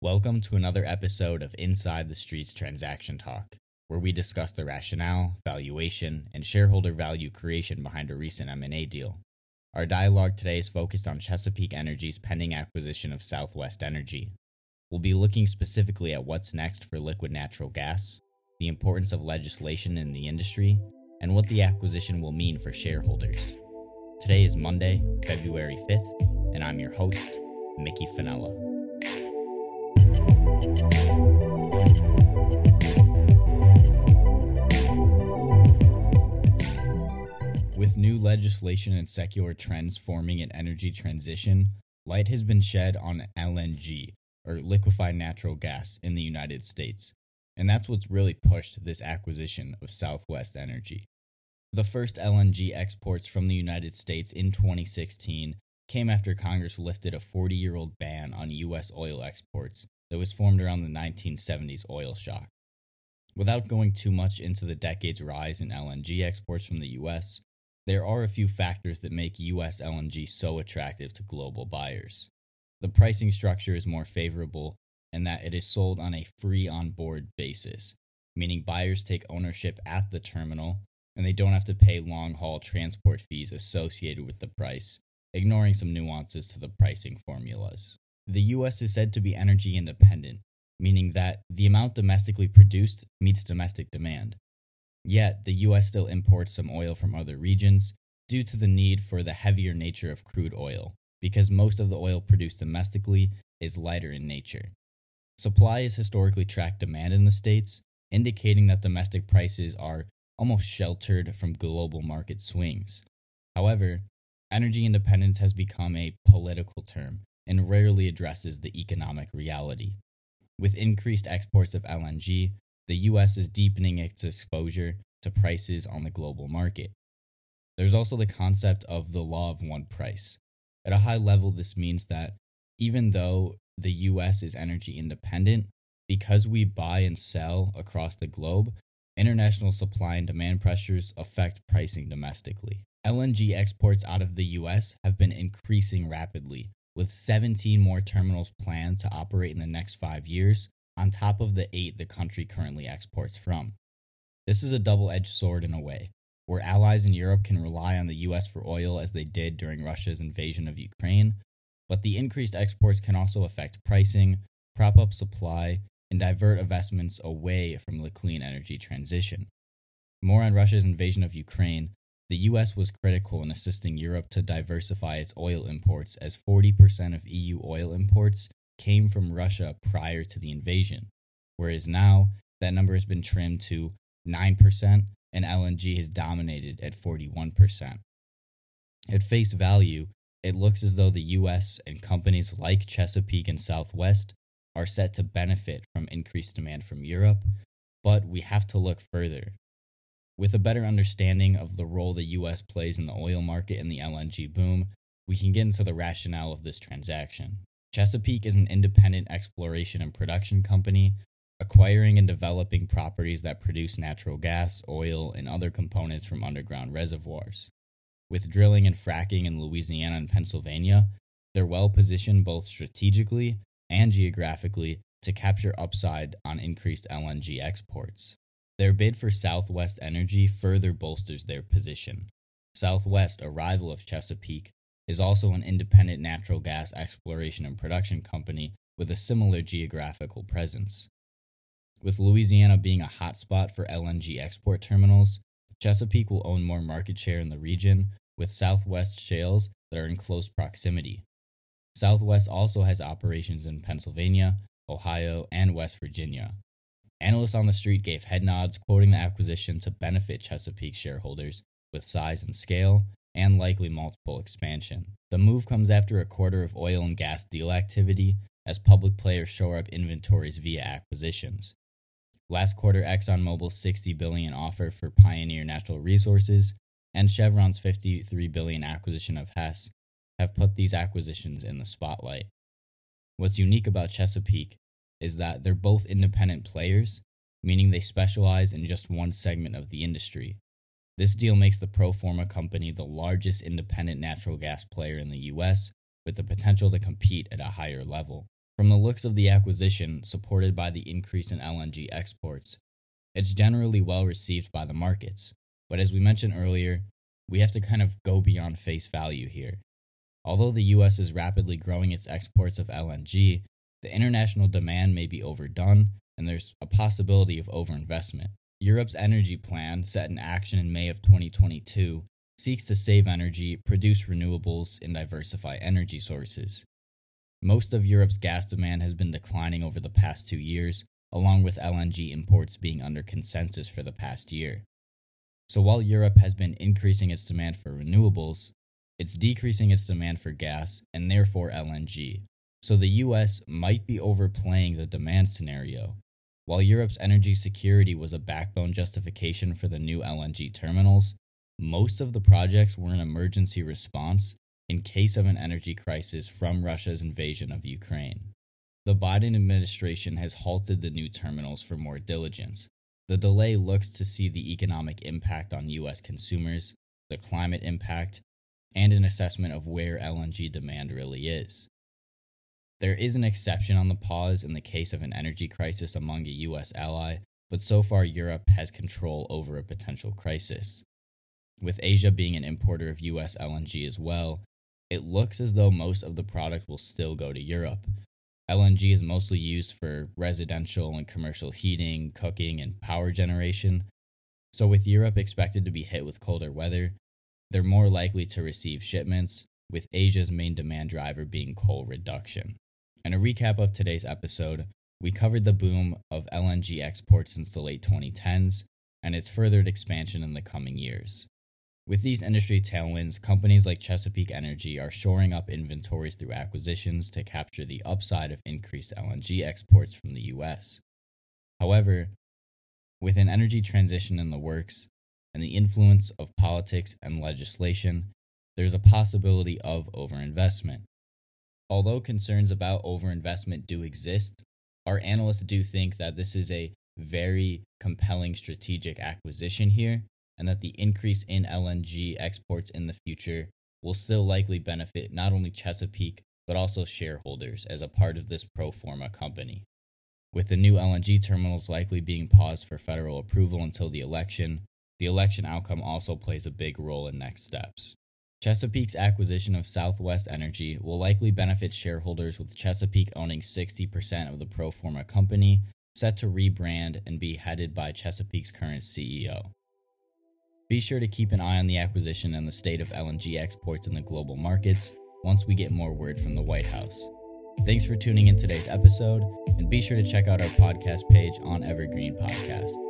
Welcome to another episode of Inside the Streets Transaction Talk, where we discuss the rationale, valuation, and shareholder value creation behind a recent M&A deal. Our dialogue today is focused on Chesapeake Energy's pending acquisition of Southwest Energy. We'll be looking specifically at what's next for liquid natural gas, the importance of legislation in the industry, and what the acquisition will mean for shareholders. Today is Monday, February 5th, and I'm your host, Mickey Finella. Legislation and secular trends forming an energy transition, light has been shed on LNG, or liquefied natural gas, in the United States. And that's what's really pushed this acquisition of Southwest Energy. The first LNG exports from the United States in 2016 came after Congress lifted a 40 year old ban on U.S. oil exports that was formed around the 1970s oil shock. Without going too much into the decade's rise in LNG exports from the US, there are a few factors that make US LNG so attractive to global buyers. The pricing structure is more favorable in that it is sold on a free on board basis, meaning buyers take ownership at the terminal and they don't have to pay long haul transport fees associated with the price, ignoring some nuances to the pricing formulas. The US is said to be energy independent, meaning that the amount domestically produced meets domestic demand. Yet, the US still imports some oil from other regions due to the need for the heavier nature of crude oil, because most of the oil produced domestically is lighter in nature. Supply has historically tracked demand in the States, indicating that domestic prices are almost sheltered from global market swings. However, energy independence has become a political term and rarely addresses the economic reality. With increased exports of LNG, the US is deepening its exposure to prices on the global market. There's also the concept of the law of one price. At a high level, this means that even though the US is energy independent, because we buy and sell across the globe, international supply and demand pressures affect pricing domestically. LNG exports out of the US have been increasing rapidly, with 17 more terminals planned to operate in the next five years, on top of the eight the country currently exports from. This is a double edged sword in a way, where allies in Europe can rely on the US for oil as they did during Russia's invasion of Ukraine, but the increased exports can also affect pricing, prop up supply, and divert investments away from the clean energy transition. More on Russia's invasion of Ukraine the US was critical in assisting Europe to diversify its oil imports, as 40% of EU oil imports came from Russia prior to the invasion, whereas now that number has been trimmed to 9% and LNG has dominated at 41%. At face value, it looks as though the US and companies like Chesapeake and Southwest are set to benefit from increased demand from Europe, but we have to look further with a better understanding of the role the US plays in the oil market and the LNG boom, we can get into the rationale of this transaction. Chesapeake is an independent exploration and production company, acquiring and developing properties that produce natural gas, oil, and other components from underground reservoirs. With drilling and fracking in Louisiana and Pennsylvania, they're well positioned both strategically and geographically to capture upside on increased LNG exports. Their bid for Southwest Energy further bolsters their position. Southwest, a rival of Chesapeake, is also an independent natural gas exploration and production company with a similar geographical presence. With Louisiana being a hotspot for LNG export terminals, Chesapeake will own more market share in the region with Southwest shales that are in close proximity. Southwest also has operations in Pennsylvania, Ohio, and West Virginia, Analysts on the street gave head nods, quoting the acquisition to benefit Chesapeake shareholders with size and scale and likely multiple expansion. The move comes after a quarter of oil and gas deal activity as public players shore up inventories via acquisitions. Last quarter, ExxonMobil's 60 billion offer for Pioneer Natural Resources and Chevron's 53 billion acquisition of Hess have put these acquisitions in the spotlight. What's unique about Chesapeake is that they're both independent players, meaning they specialize in just one segment of the industry. This deal makes the Proforma company the largest independent natural gas player in the US, with the potential to compete at a higher level. From the looks of the acquisition, supported by the increase in LNG exports, it's generally well received by the markets. But as we mentioned earlier, we have to kind of go beyond face value here. Although the US is rapidly growing its exports of LNG, the international demand may be overdone and there's a possibility of overinvestment. Europe's energy plan, set in action in May of 2022, seeks to save energy, produce renewables, and diversify energy sources. Most of Europe's gas demand has been declining over the past two years, along with LNG imports being under consensus for the past year. So while Europe has been increasing its demand for renewables, it's decreasing its demand for gas and therefore LNG. So the US might be overplaying the demand scenario. While Europe's energy security was a backbone justification for the new LNG terminals, most of the projects were an emergency response in case of an energy crisis from Russia's invasion of Ukraine. The Biden administration has halted the new terminals for more diligence, the delay looks to see the economic impact on U.S. consumers, the climate impact, and an assessment of where LNG demand really is. There is an exception on the pause in the case of an energy crisis among a U.S. ally, but so far Europe has control over a potential crisis. With Asia being an importer of U.S. LNG as well, it looks as though most of the product will still go to Europe, LNG is mostly used for residential and commercial heating, cooking, and power generation. So, with Europe expected to be hit with colder weather, they're more likely to receive shipments, with Asia's main demand driver being coal reduction. And a recap of today's episode, we covered the boom of LNG exports since the late 2010s and its furthered expansion in the coming years. With these industry tailwinds, companies like Chesapeake Energy are shoring up inventories through acquisitions to capture the upside of increased LNG exports from the US. However, with an energy transition in the works and the influence of politics and legislation, there's a possibility of overinvestment. Although concerns about overinvestment do exist, our analysts do think that this is a very compelling strategic acquisition here and that the increase in LNG exports in the future will still likely benefit not only Chesapeake, but also shareholders as a part of this pro forma company. With the new LNG terminals likely being paused for federal approval until the election, the election outcome also plays a big role in next steps. Chesapeake's acquisition of Southwest Energy will likely benefit shareholders with Chesapeake owning 60% of the pro forma company, set to rebrand and be headed by Chesapeake's current CEO. Be sure to keep an eye on the acquisition and the state of LNG exports in the global markets once we get more word from the White House. Thanks for tuning in today's episode, and be sure to check out our podcast page on Evergreen Podcast.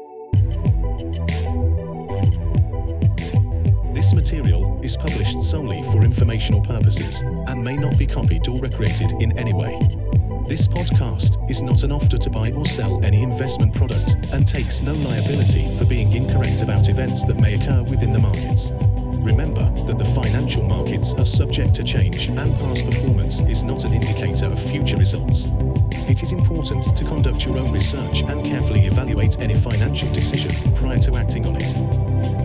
This material is published solely for informational purposes and may not be copied or recreated in any way. This podcast is not an offer to buy or sell any investment product and takes no liability for being incorrect about events that may occur within the markets. Remember that the financial markets are subject to change and past performance is not an indicator of future results. It is important to conduct your own research and carefully evaluate any financial decision prior to acting on it.